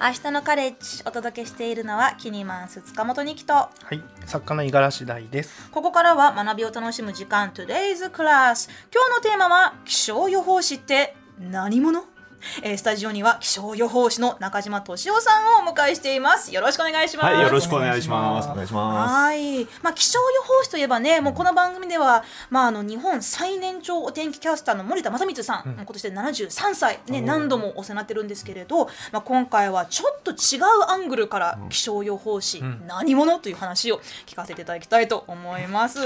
明日のカレッジお届けしているのはキニマンス塚本二木と。はい、作家の五十嵐大です。ここからは学びを楽しむ時間 Today's Class 今日のテーマは気象予報士って何者？えースタジオには気象予報士の中島俊夫さんをお迎えしています。よろしくお願いします。はい、よろしくお願いします。お願いします。はい、まあ、気象予報士といえばね、もうこの番組では、まあ、あの日本最年長お天気キャスターの森田正光さん、今年で73歳、ね、何度もお世話になってるんですけれど、まあ、今回はちょっと違うアングルから気象予報士、何者という話を聞かせていただきたいと思います。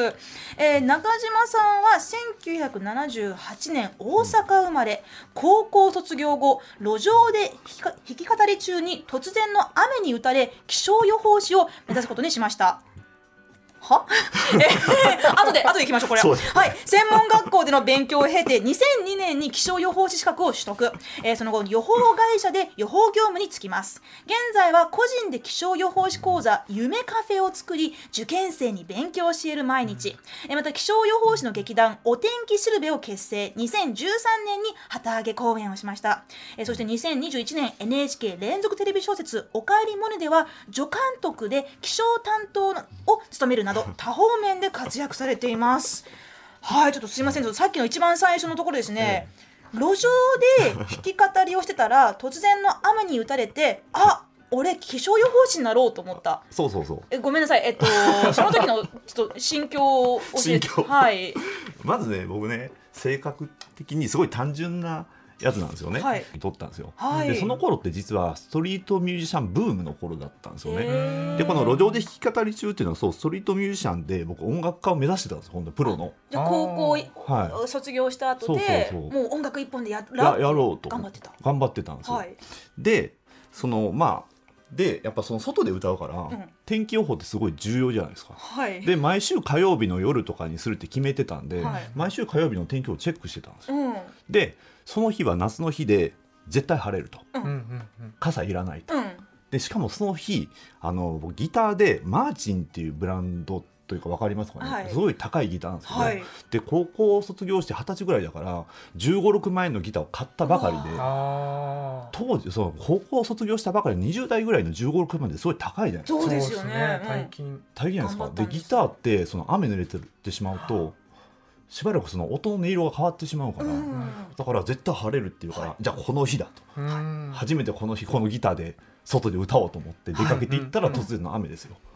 えー中島さんは1978年大阪生まれ、高校卒業後路上で弾き語り中に突然の雨に打たれ気象予報士を目指すことにしました。は？えー後で後で行きましょうこれは。はい。専門学校での勉強を経て2002年に気象予報士資格を取得、えーその後予報会社で予報業務に就きます。現在は個人で気象予報士講座夢カフェを作り受験生に勉強を教える毎日、えーまた気象予報士の劇団お天気しるべを結成。2013年に旗揚げ公演をしました、えーそして2021年 NHK 連続テレビ小説「おかえりモネ」では助監督で気象担当のを務めるなど多方面で活躍されています。はいちょっとすいません。さっきの一番最初のところですね、路上で弾き語りをしてたら突然の雨に打たれてあ俺気象予報士になろうと思った。そうそうそう。えごめんなさい。えっと その時のちょっと心境を教えて。心境。はい。まずね、僕ね、性格的にすごい単純なやつなんですよね。はい撮ったんですよ。はいで、その頃って実はストリートミュージシャンブームの頃だったんですよね。で、この路上で弾き語り中っていうのは、そう、ストリートミュージシャンで、僕音楽家を目指してたんですよ。本当プロの。じゃあ高校は卒業した後でそうそうそうもう音楽一本でやややろうと頑張ってた頑張ってたんですよ。はいで、そのまあ。でやっぱその外で歌うから、ん天気予報ってすごい重要じゃないですか。はいで毎週火曜日の夜とかにするって決めてたんで、はい毎週火曜日の天気をチェックしてたんですよ。うんでその日は夏の日で絶対晴れると。うん。傘いらないと。うん。でしかもその日あの僕ギターでマーチンっていうブランドというか分かりますかね、はい。すごい高いギターなんですけど、はい。で高校を卒業して二十歳ぐらいだから1 5 6万円のギターを買ったばかりで。当時その高校を卒業したばかりの20代ぐらいの1 5 6万円ですごい高いじゃないですか。そうですよね。うん。大金。大変じゃないですか。ですでギターってその雨濡れてってしまうとしばらくその音の音色が変わってしまうから、うん。だから絶対晴れるっていうから、じゃあこの日だと、うん。初めてこの日このギターで外で歌おうと思って出かけていったら突然の雨ですよ、ええ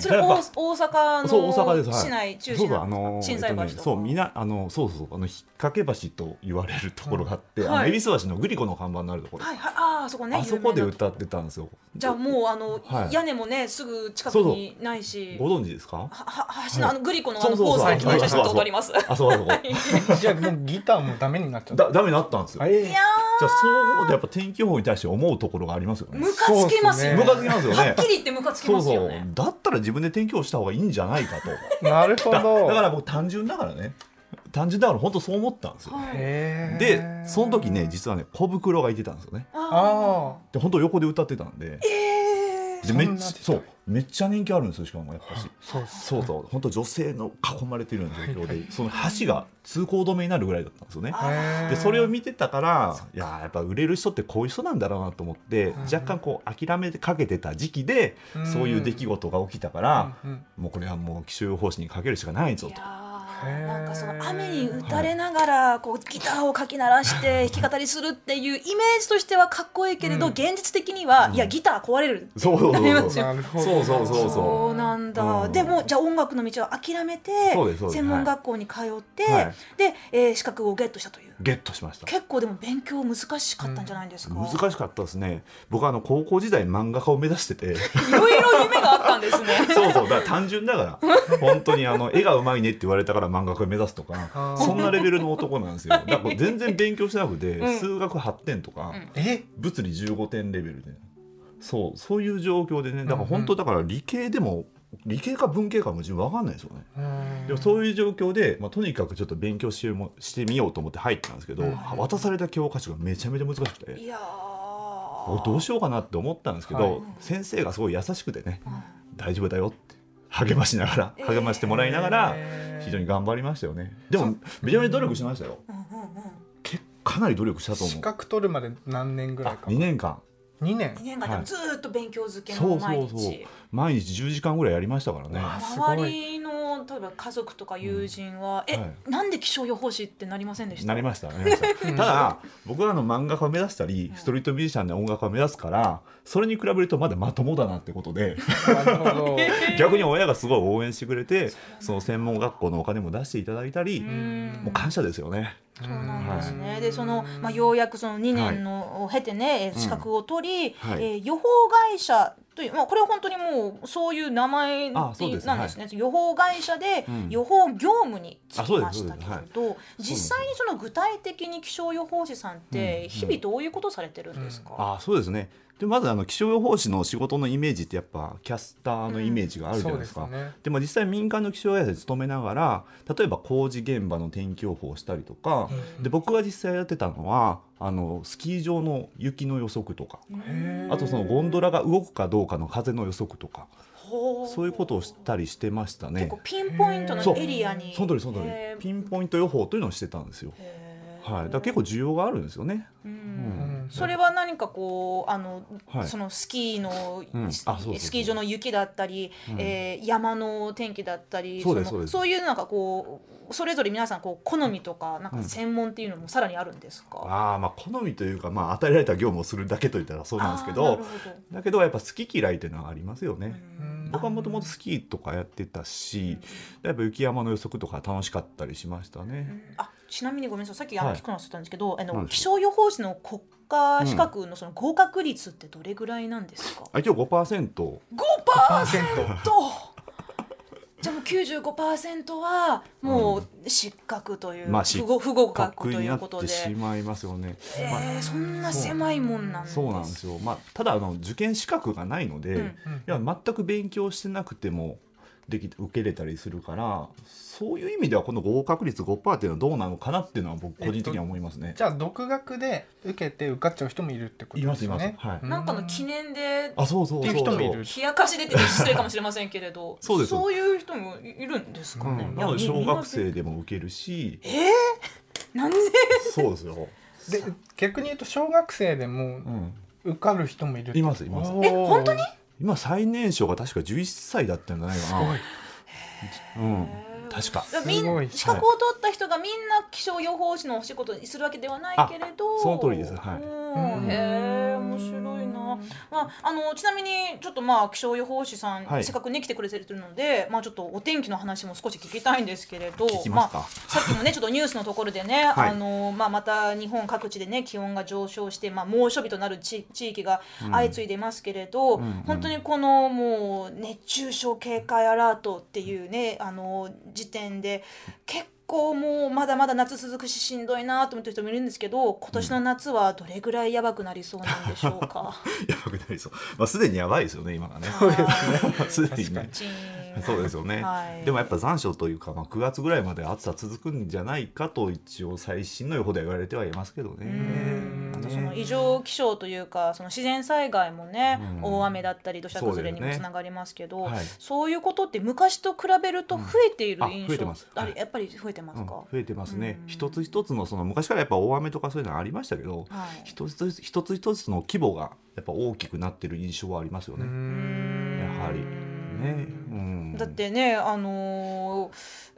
それ 大阪のそう大阪です、はい、市内中そう心のだあの震災橋とか、えっとね、そうみなあのそうそうあの引っ掛け橋と言われるところがあって、うんあのはい恵比寿橋のグリコの看板のあるところ、はいはいああそこねあそこで歌ってたんですよ。じゃあもうあの、はい。屋根もねすぐ近くにないし。ご存知ですか？はは橋のあのグリコのあのコースで記念写真撮ったことあります？あそうあそこじゃあもうギターもダメになっちゃった。だダメになったんですよ。えいやじゃあそうでやっぱ天気予報に対して思うところがありますよね。ームカつきますよ、ムカつきますよね。はっきり言ってムカつきそうそう。ますよね。だったら自分で天気予報した方がいいんじゃないかと。なるほだど。だから僕単純だからね。単純だから本当そう思ったんですよ。でその時ね実はね小袋がいてたんですよね。ああで本当横で歌ってたんで。ー。えでめっちゃそうめっちゃ人気あるんですよしかもやっぱし。あ。そうそうそう。本当女性の囲まれてるような状況でその橋が通行止めになるぐらいだったんですよね。あでそれを見てたからいやーやっぱ売れる人ってこういう人なんだろうなと思ってん若干こう諦めかけてた時期でうん。そういう出来事が起きたからうんうん。もうこれはもう気象予報士にかけるしかないぞとなんかその雨に打たれながらこうギターをかき鳴らして 弾き語りするっていうイメージとしてはかっこいいけれど、うん。現実的には、うん。いやギター壊れるそうそうなりますよそう。そうそうそう。なんだ、うん。でもじゃあ音楽の道を諦めて専門学校に通って、はい。で、えー資格をゲットしたという。ゲットしました。結構でも勉強難しかったんじゃないですか、難しかったですね。僕あの高校時代漫画家を目指してて。いろいろ夢があったんですね。そうそう。だから単純だから。本当にあの絵がうまいねって言われたから漫画家を目指すとかそんなレベルの男なんですよ。だから全然勉強してなくて、うん。数学8点とか、うんえ？物理15点レベルで。そうそういう状況でねだから本当だから理系でも理系か文系かも自分分かんないですよね。うん。でもそういう状況で、まあ、とにかくちょっと勉強しもしてみようと思って入ったんですけど、うん。渡された教科書がめちゃめちゃ難しくて。いや俺どうしようかなって思ったんですけど、はい。先生がすごい優しくてねうん。大丈夫だよって励ましながらえー。励ましてもらいながら非常に頑張りましたよね。でもめちゃめちゃ努力しましたよ。うんうんうん結かなり努力したと思う。資格取るまで何年ぐらいか2年間。2年。2年間。でもずーっと勉強漬けそうの毎日、そうそう。毎日。10時間ぐらいやりましたからね。わあすごい。周りの例えば家族とか友人は、え、はい。なんで気象予報士ってなりませんでした？なりましたなりました。ただ僕はあの漫画家を目指したりストリートミュージシャンで音楽家を目指すからそれに比べるとまだまともだなってことで 逆に親がすごい応援してくれてその専門学校のお金も出していただいたりうん。もう感謝ですよね。そうなんですね。でそのまあようやくその2年のを経てね、えー資格を取り、はい。えー予報会社というまあこれは本当にもうそういう名前なんですね。予報会社でうん。予報業務に就きましたけれあど、実際にその具体的に気象予報士さんってうん。日々どういうことされてるんですか？あそうですねでまずあの気象予報士の仕事のイメージってやっぱキャスターのイメージがあるじゃないですか、ですね。でも実際民間の気象会社で勤めながら例えば工事現場の天気予報をしたりとか、で僕が実際やってたのはあのスキー場の雪の予測とか。あとそのゴンドラが動くかどうかの風の予測とか。ほそういうことをしたりしてましたね。結構。ピンポイントのエリアに。その通りその通り。ピンポイント予報というのをしてたんですよ。はい、だ結構需要があるんですよね。うん。うん。それは何かこうあの、はい。そのスキーの、うん。あスそうそうそう。スキー場の雪だったり、うん。えー山の天気だったりそうですのそういうなんかこうそれぞれ皆さんこう好みとかなんかうん専門っていうのもさらにあるんですか、ああまあ好みというか、まあ、与えられた業務をするだけといったらそうなんですけどあーなるほだけどやっぱ好き嫌いっていうのはありますよね。どうん僕はもともとスキーとかやってたし、やっぱ雪山の予測とか楽しかったりしましたうね。ん。あちなみにごめんなさい。さっきあのはい。聞くの忘れたんですけど、あの何でし気象予報士の国家資格のその合格率ってどれぐらいなんですか、あ一応5%、5%とじゃあもう95%はもう失格という、まあ不合不合格格になっということで、てしまいますよね。まあえーそんな狭いもんなんですそうなんですよ。まあただあの受験資格がないので、うん。いや全く勉強してなくてもでき受けれたりするから、そういう意味ではこの合格率5%っていうのはどうなのかなっていうのは僕個人的には思いますね。じゃあ独学で受けて受かっちゃう人もいるってことですよね？いますいます。はい。なんかの記念であそうそうそうそう。っていう人もいる。冷やかし出てて失礼かもしれませんけれど。そうです。いう人もいるんですかね、うん、なので小学生でも受けるし、えー、なんで？そうですよ。で逆に言うと小学生でもうん、受かる人もいるいますいます。え本当に？今最年少が確か11歳だったんじゃないかな。すごい。うん、確か。みんすごい。資格を取った人がみんな気象予報士のお仕事にするわけではないけれど。あその通りです。はい。うん。へえ面白い。な、まあ、あのちなみにちょっとまあ気象予報士さん、はい。せっかくね来てくれてるので、まあ、ちょっとお天気の話も少し聞きたいんですけれどまあ、さっきもねちょっとニュースのところでね、はい。あのまあ、また日本各地でね気温が上昇して、まあ、猛暑日となる地地域が相次いでますけれど、うんうん。本当にこのもう熱中症警戒アラートっていうねあの時点で結構もうまだまだ夏続くししんどいなと思ってる人もいるんですけど今年の夏はどれぐらいやばくなりそうなんでしょうか？やばくなりそう。まあすでにやばいですよね今がね。そうですすでにね。そうですよね、はい。でもやっぱ残暑というか、まあ、9月ぐらいまで暑さ続くんじゃないかと一応最新の予報では言われてはいますけどね。その異常気象というかその自然災害もね、うん。大雨だったり土砂崩れにもつながりますけどはい。そういうことって昔と比べると増えているうんあ印象、増えてます。あれはいやっぱり増えてますうん。か、増えてますね、うん。一つ一つのその昔からやっぱ大雨とかそういうのはありましたけど、はい。一つ一つ一つの規模がやっぱ大きくなってる印象はありますようね。ん。やはり。ね、うん、だってねあのー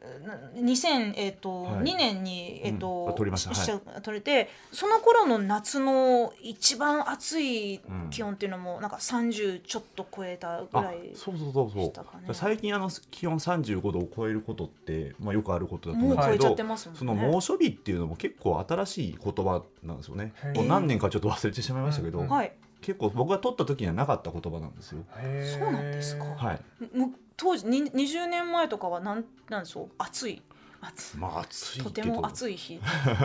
2000えっ、と、はい。2年にえっ、うん。取りました。取れてその頃の夏の一番暑い気温っていうのもなんか30ちょっと超えたぐあらいそうそうそうそう、したかね最近あの気温35度を超えることって、まあ、よくあることだと思もうん超えちゃうですけど、ってますもんね。その猛暑日っていうのも結構新しい言葉なんですよね。もう何年かちょっと忘れてしまいましたけど、うん。はい、結構僕が取った時にはなかった言葉なんですよ。そうなんですか。はい。む当時に20年前とかはなんなんでしょう？暑い暑い。まあ暑いとても暑い日。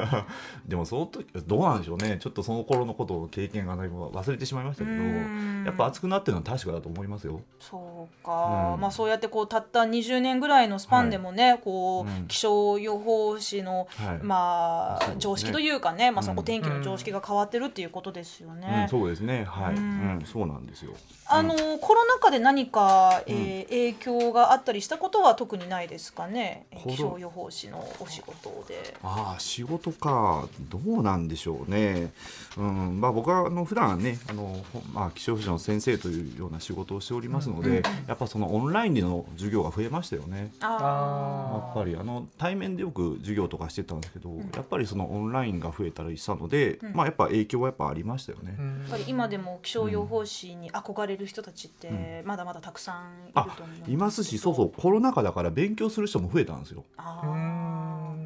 でもその時どうなんでしょうね。ちょっとその頃のことを経験がないも忘れてしまいましたけどうん。やっぱ暑くなってるのは確かだと思いますよ。そうか、うん。まあそうやってこうたった20年ぐらいのスパンでもね、こう、うん気象予報士の、はい。まあ、ね。常識というかね、まあ、そのうん。お天気の常識が変わってるっていうことですよね。うん、そうですね。はい、ううん。んそうなんですよ。あのコロナ禍で何か、えー影響があったりしたことは特にないですかね？気象予報法士のお仕事で。ああ仕事か。どうなんでしょうね、うん。まあ、僕はあの普段ねあの、ほまあ、気象予報士の先生というような仕事をしておりますので、やっぱそのオンラインでの授業が増えましたよね。やあっぱりあの対面でよく授業とかしてたんですけど、やっぱりそのオンラインが増えたりしたので、まあやっぱ影響はやっぱありましたよね。あ、やっぱり今でも気象予報士に憧れる人たちってまだまだたくさんいるとあ思うんいますしそうそうコロナ禍だから勉強する人も増えたんですよ。あうー。ん資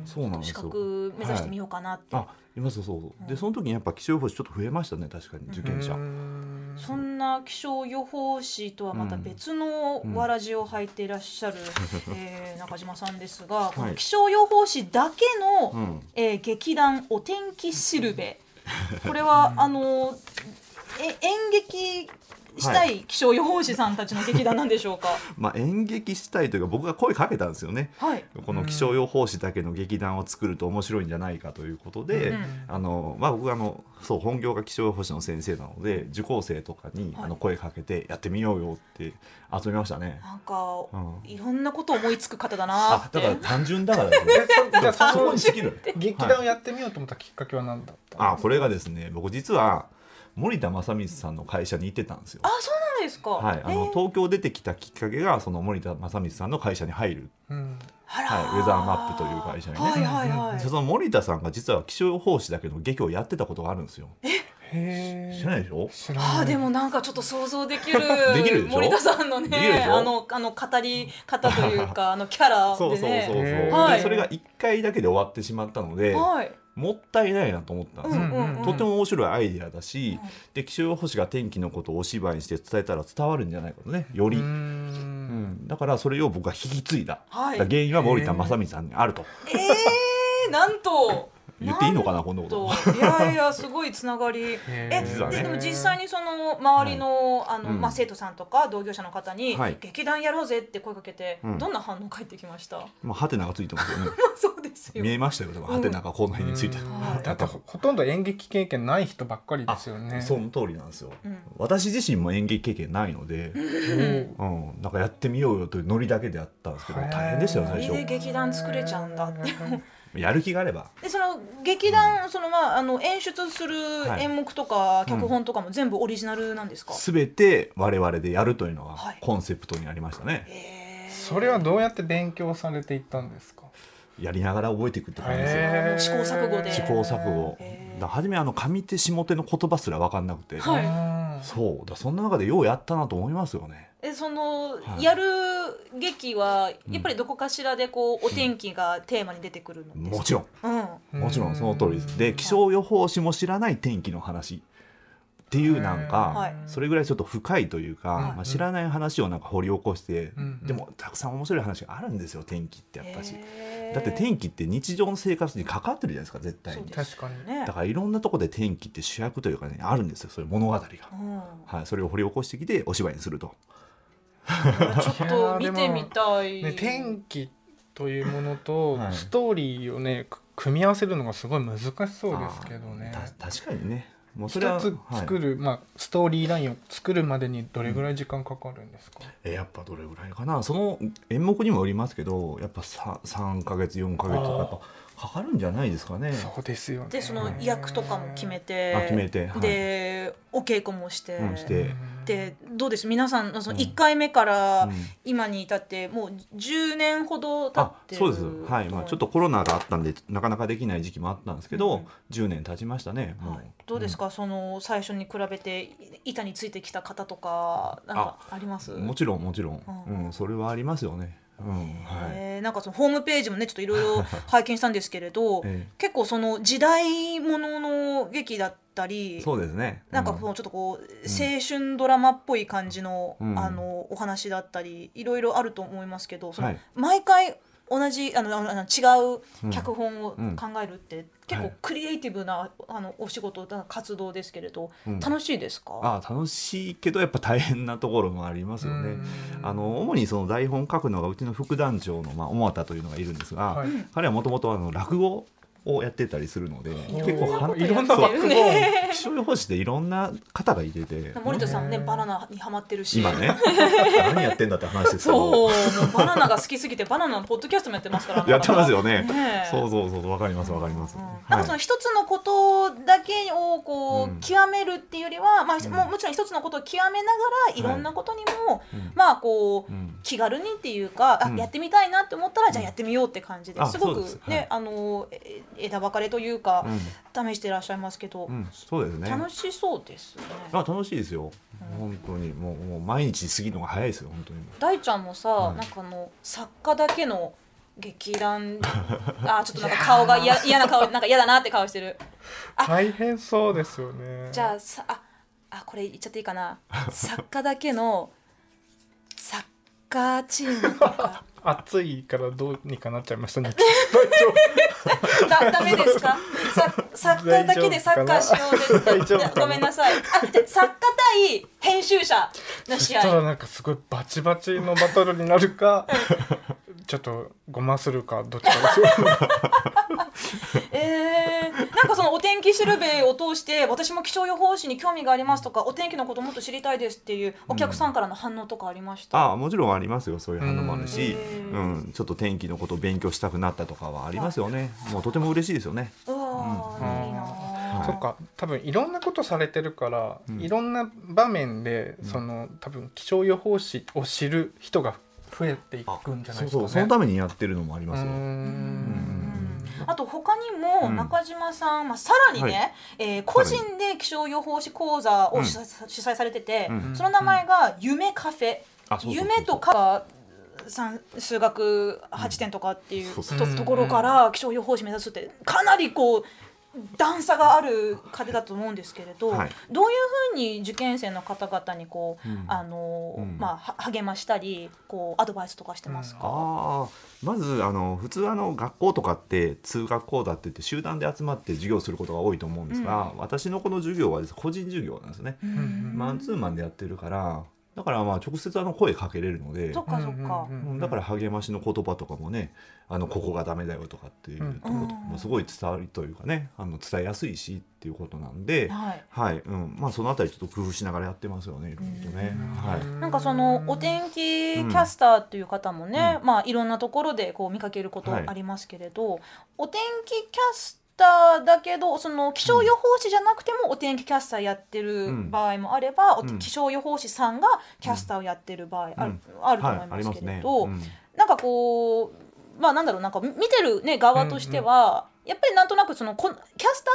そうなんですよ。格目指してみようかなって、あいますそうそう。でその時にやっぱ気象予報士ちょっと増えましたね確かに受験者。うんそんな気象予報士とはまた別のわらじを履いていらっしゃる、えー 中島さんですが、この気象予報士だけの、うん。えー劇団お天気しるべ。これはあのえ演劇したい気象予報士さんたちの劇団なんでしょうか？まあ演劇したいというか僕が声かけたんですよね。はい。この気象予報士だけの劇団を作ると面白いんじゃないかということで、うんあのまあ、僕はあのそう本業が気象予報士の先生なので受講生とかにはいあの声かけてやってみようよって集めましたね。なんか、うんいろんなこと思いつく方だなって。あだから単純だからですね。じゃあそこに尽きる。劇団をやってみようと思ったきっかけは何だったのあこれがですね僕実は森田正光さんの会社に行ってたんですよ。あ。そうなんですか。はい、あのえー。東京出てきたきっかけがその森田正光さんの会社に入る、うん。はい、ウェザーマップという会社にね、はいはいはい。その森田さんが実は気象予報士だけど劇をやってたことがあるんですよ。へえ知らないでしょ？知らない。あーでもなんかちょっと想像できるできるでしょ？森田さんのねあのあの語り方というかあのキャラ そうそうそうそう、でねへー。はい。でそれが1回だけで終わってしまったので、はいもったいないなと思ったんですよ、うんうんうん。とても面白いアイデアだし、うん。で気象予報士が天気のことをお芝居にして伝えたら伝わるんじゃないかとねより、ううん。んだからそれを僕は引き継いだ、はい。だ原因は森田正光さんにあると。えー、なんと言っていいのかなこんなこと。といやいやすごいつながり。へえででも実際にその周りの,、あのうん。まあ、生徒さんとか同業者の方に、はい劇団やろうぜって声かけて、うん。どんな反応返ってきました？まあハテナがついてますよね。そうですよ。見えましたよでも。ハテナがこの辺についてる、はい。だってほほとんど演劇経験ない人ばっかりですよね。その通りなんですよ、うん。私自身も演劇経験ないので、うん。うん、なんかやってみようよというノリだけでやったんですけど大変でしたよ最初。劇団作れちゃうんだってやる気があれば。でその劇団、そのまああの演出するはい。演目とか、脚本とかも全部オリジナルなんですか、全て我々でやるというのがはい。コンセプトにありましたね、へー。それはどうやって勉強されていったんですか？やりながら覚えていくって感じですよ。試行錯誤で。試行錯誤。初めあの上手下手の言葉すら分かんなくて、はい。うんそうだそんな中でようやったなと思いますよね。えその、はい。やる劇はやっぱりどこかしらでこうお天気がテーマに出てくるのですか？もちろん。うん。もちろんその通りです。で気象予報士も知らない天気の話っていうなんか、はい。それぐらいちょっと深いというか、うん。まあ、知らない話をなんか掘り起こして、うん。でもたくさん面白い話があるんですよ天気ってやっぱし、だって天気って日常の生活に関わってるじゃないですか絶対に。確かにね。だからいろんなとこで天気って主役というかねあるんですよそういう物語が、うん。はい、それを掘り起こしてきてお芝居にすると。ちょっと見てみたい、ね、天気というものとはい。ストーリーをね、く組み合わせるのがすごい難しそうですけどね。確かにねもうそれは一つ作る、まあ、ストーリーラインを作るまでにどれぐらい時間かかるんですか、えやっぱどれぐらいかな。その演目にもよりますけどやっぱ 3, 3ヶ月4ヶ月とかやっぱかかるんじゃないですかね。そうですよね。でその役とかも決めてあ決めてはい。でお稽古もして,、うんして。でどうです？皆さんその1回目からうん。今に至ってもう10年ほど経あってるそうです。はい。まあちょっとコロナがあったんでなかなかできない時期もあったんですけど、うん。10年経ちましたね。もう、はい、どうですか、その最初に比べてい板についてきた方とかなんかありますもちろんもちろん、ううん。んそれはありますよね、えー。なんかそのホームページもねちょっといろいろ 拝見したんですけれど、え結構その時代ものの劇だったりそうですね。なんかうこうちょっとこう青春ドラマっぽい感じの,、うん。あのお話だったりいろいろあると思いますけどその、はい。毎回同じあのあの違う脚本をうん。考えるって、結構はい。クリエイティブなあのお仕事だ活動ですけれど、うん。楽しいですか？あ楽しいけどやっぱ大変なところもありますよね。うん。あの主にその台本書くのがうちの副団長の、まあ、小俣というのがいるんですが、はい。彼はもともと落語をやってたりするので、ん結構はいろんなバックボーン気象予報士っていろんな方がいてて森田さんもねバナナにハマってるし。今ね。何やってんだって話ですけそうどバナナが好きすぎてバナナのポッドキャストもやってますから やってますよね。そうそうそうわかりますわかります、なん。かその一つのことだけをこう、うん。極めるっていうよりは、まあん。ももちろん一つのことを極めながらいろんなことにも、うん。まあこう、うん。気軽にっていうか、やってみたいなって思ったら、じゃあやってみようって感じであすごくねあのえ枝分かれというか、試していらっしゃいますけど、うん、うん、そうですね。楽しそうですね。あ楽しいですよ、本当に。もうもう毎日過ぎるのが早いですよ本当に。大ちゃんもさ、はいなんかあの作家だけの劇団あちょっとなんか顔が嫌嫌な顔なんか嫌だなって顔してる。あ大変そうですよね。じゃあさああこれ言っちゃっていいかな。作家だけのサッカーチームとか暑いからどうにかなっちゃいましたね。だダメですか？さ作家だけでサッカーしようで大丈夫かな？ごめんなさい。あで作家対編集者の試そしたら合なんかすごいバチバチのバトルになるかちょっとごまするかどっちかですよ。えー、なんかそのお天気しるべを通して私も気象予報士に興味がありますとかお天気のこともっと知りたいですっていうお客さんからの反応とかありました、ああもちろんありますよ。そういう反応もあるし、ううん。んちょっと天気のことを勉強したくなったとかはありますよね、もうとても嬉しいですよね。うわーいいなはい。そっか多分いろんなことされてるから、うん。いろんな場面でその多分気象予報士を知る人が増えていくんじゃないですかね。そうそう。そのためにやってるのもありますよ、うんあと他にもうん中島さん、まあ、さらにね、はい。えー個人で気象予報士講座をうん。主催,、されてて、うん。その名前が夢カフェ、夢とか算数学8点とかっていうと,、そうそう。ところから気象予報士目指すってかなりこう段差がある風だと思うんですけれど、はい。どういうふうに受験生の方々にこう、うん。あのうん。まあ、は励ましたりこうアドバイスとかしてますか、ああまずあの普通あの学校とかって通学講座って言って集団で集まって授業することが多いと思うんですが、私のこの授業はです個人授業なんですね、うんマンツーマンでやってるからだからまあ直接あの声かけれるのでそっかそっか、うんうんだから励ましの言葉とかもねあのここがダメだよとかっていうところとかもすごい伝わりというかねあの伝えやすいしっていうことなんで、はい。はい。うん。まあ、そのあたりちょっと工夫しながらやってますよねいろいろとね。はい。なんかそのお天気キャスターという方もね、まあいろんなところでこう見かけることはい。ありますけれど、お天気キャスターだけどその気象予報士じゃなくてもお天気キャスターやってるうん。場合もあれば、おうん。気象予報士さんがキャスターをやってる場合ある,、うん。あると思います。けれど、うん。なんかこうまあなんだろうなんか見てる、ね、側としては、やっぱりなんとなくそのこキャスタ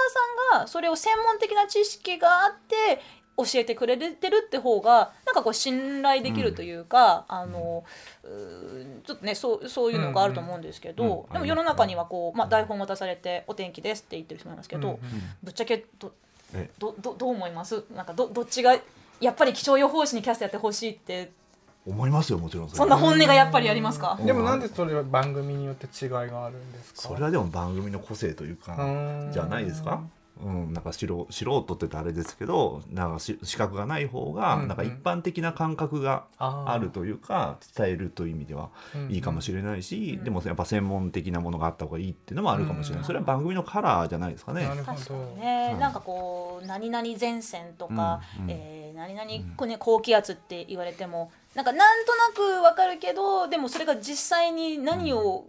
ーさんがそれを専門的な知識があって教えてくれてるって方がなんかこう信頼できるというか、あのうーちょっとねそうそういうのがあると思うんですけど、うんうんうん。でも世の中にはこう、まあ、台本渡されて「お天気です」って言ってる人もいますけど、うんぶっちゃけどえ。どどどう思います？なんかどどっちがやっぱり気象予報士にキャスターやってほしいって。思いますよもちろんれ。そんな本音がやっぱりありますか、うん。でもなんでそれは番組によって違いがあるんですか？それはでも番組の個性というかうん。じゃないですか？うん、なんか素人素人って言ったらあれですけどなんかし資格がない方が、うんうん。なんか一般的な感覚があるというか伝えるという意味ではうんいいかもしれないし、うん。でもやっぱ専門的なものがあった方がいいっていうのもあるかもしれない、うん。それは番組のカラーじゃないですかね。な。るほ確かどにね、うん。なんかこう何々前線とか、うんうん。えー何々ね高気圧って言われてもなんかなんとなくわかるけどでもそれが実際に何を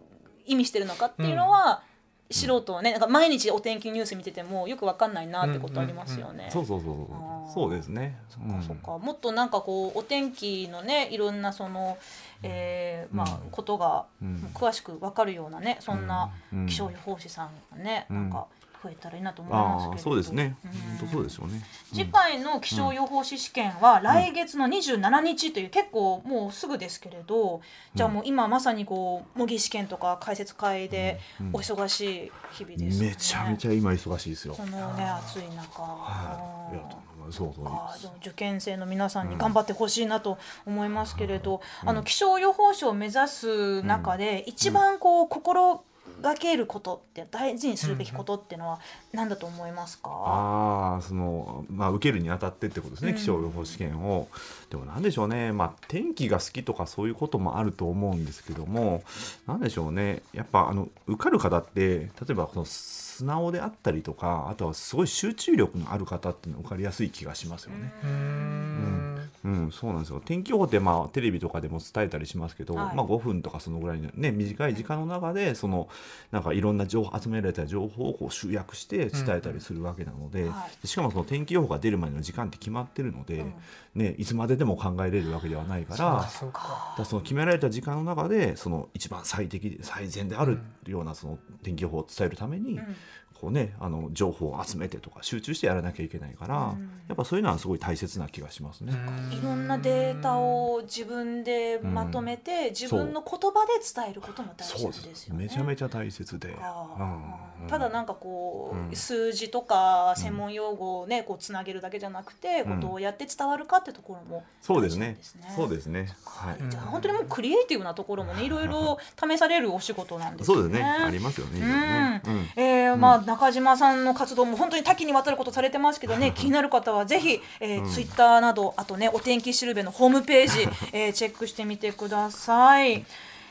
意味してるのかっていうのは、素人はねなんか毎日お天気ニュース見ててもよくわかんないなってことありますよね。そうそうそうあーそう。そうですね。そっかそっか。もっとなんかこうお天気のねいろんなその、えーまあうんことがうん。詳しくわかるようなねそんなうん。気象予報士さんがね、うんなん。か増えたらいいなと思いますけそうですね。うん本当そうですよね。次回の気象予報士試験は来月の27日という結構もうすぐですけれど、じゃあもう今まさにこう模擬試験とか解説会でうんお忙しい日々です。めちゃめちゃ今忙しいですよ。そのね暑い中。はい。そうそうあ受験生の皆さんに頑張ってほしいなと思いますけれど、あの気象予報士を目指す中で、一番こう心がけることって大事にするべきことっていうのは何だと思いますか、ああそのまあ受けるにあたってってことですね、うん。気象予報試験を。でもなんでしょうね。まあ天気が好きとかそういうこともあると思うんですけどもなんでしょうね。やっぱあの受かる方って例えばこの素直であったりとかあとはすごい集中力のある方っていうのは受かりやすい気がしますよね。うーんうん、そうなんですよ。天気予報ってまあテレビとかでも伝えたりしますけど、はい。まあ、5分とかそのぐらいの、ね、短い時間の中でそのなんかいろんな情報集められた情報をこう集約して伝えたりするわけなので,、はい。でしかもその天気予報が出るまでの時間って決まってるので、うん。ね、いつまででも考えれるわけではないから。そだその決められた時間の中でその一番最適で最善であるようなその天気予報を伝えるために、うんこうね、あの情報を集めてとか集中してやらなきゃいけないから、うん。やっぱそういうのはすごい大切な気がしますね。いろんなデータを自分でまとめて、自分の言葉で伝えることも大切ですよね。めちゃめちゃ大切で、うん。ただなんかこう、うん。数字とか専門用語をねこうつなげるだけじゃなくて、うん。こうどうやって伝わるかってところもそうですね。そうですね。はい、うんじゃあ本当にもうクリエイティブなところもねいろいろ試されるお仕事なんですよね。そうですね。ありますよねね。うん。うん。えーまあ、中島さんの活動も本当に多岐にわたることされてますけどね 気になる方はぜひ、えーうん。ツイッターなどあとねお天気しるべのホームページ、えーチェックしてみてください。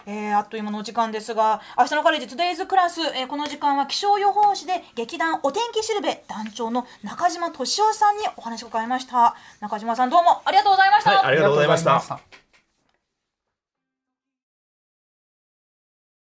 えーあっという間のお時間ですが明日のカレッジトゥデイズクラス、えーこの時間は気象予報士で劇団お天気しるべ団長の中島俊夫さんにお話を伺いました。中島さんどうもありがとうございました、はいありがとうございましたありがとうございました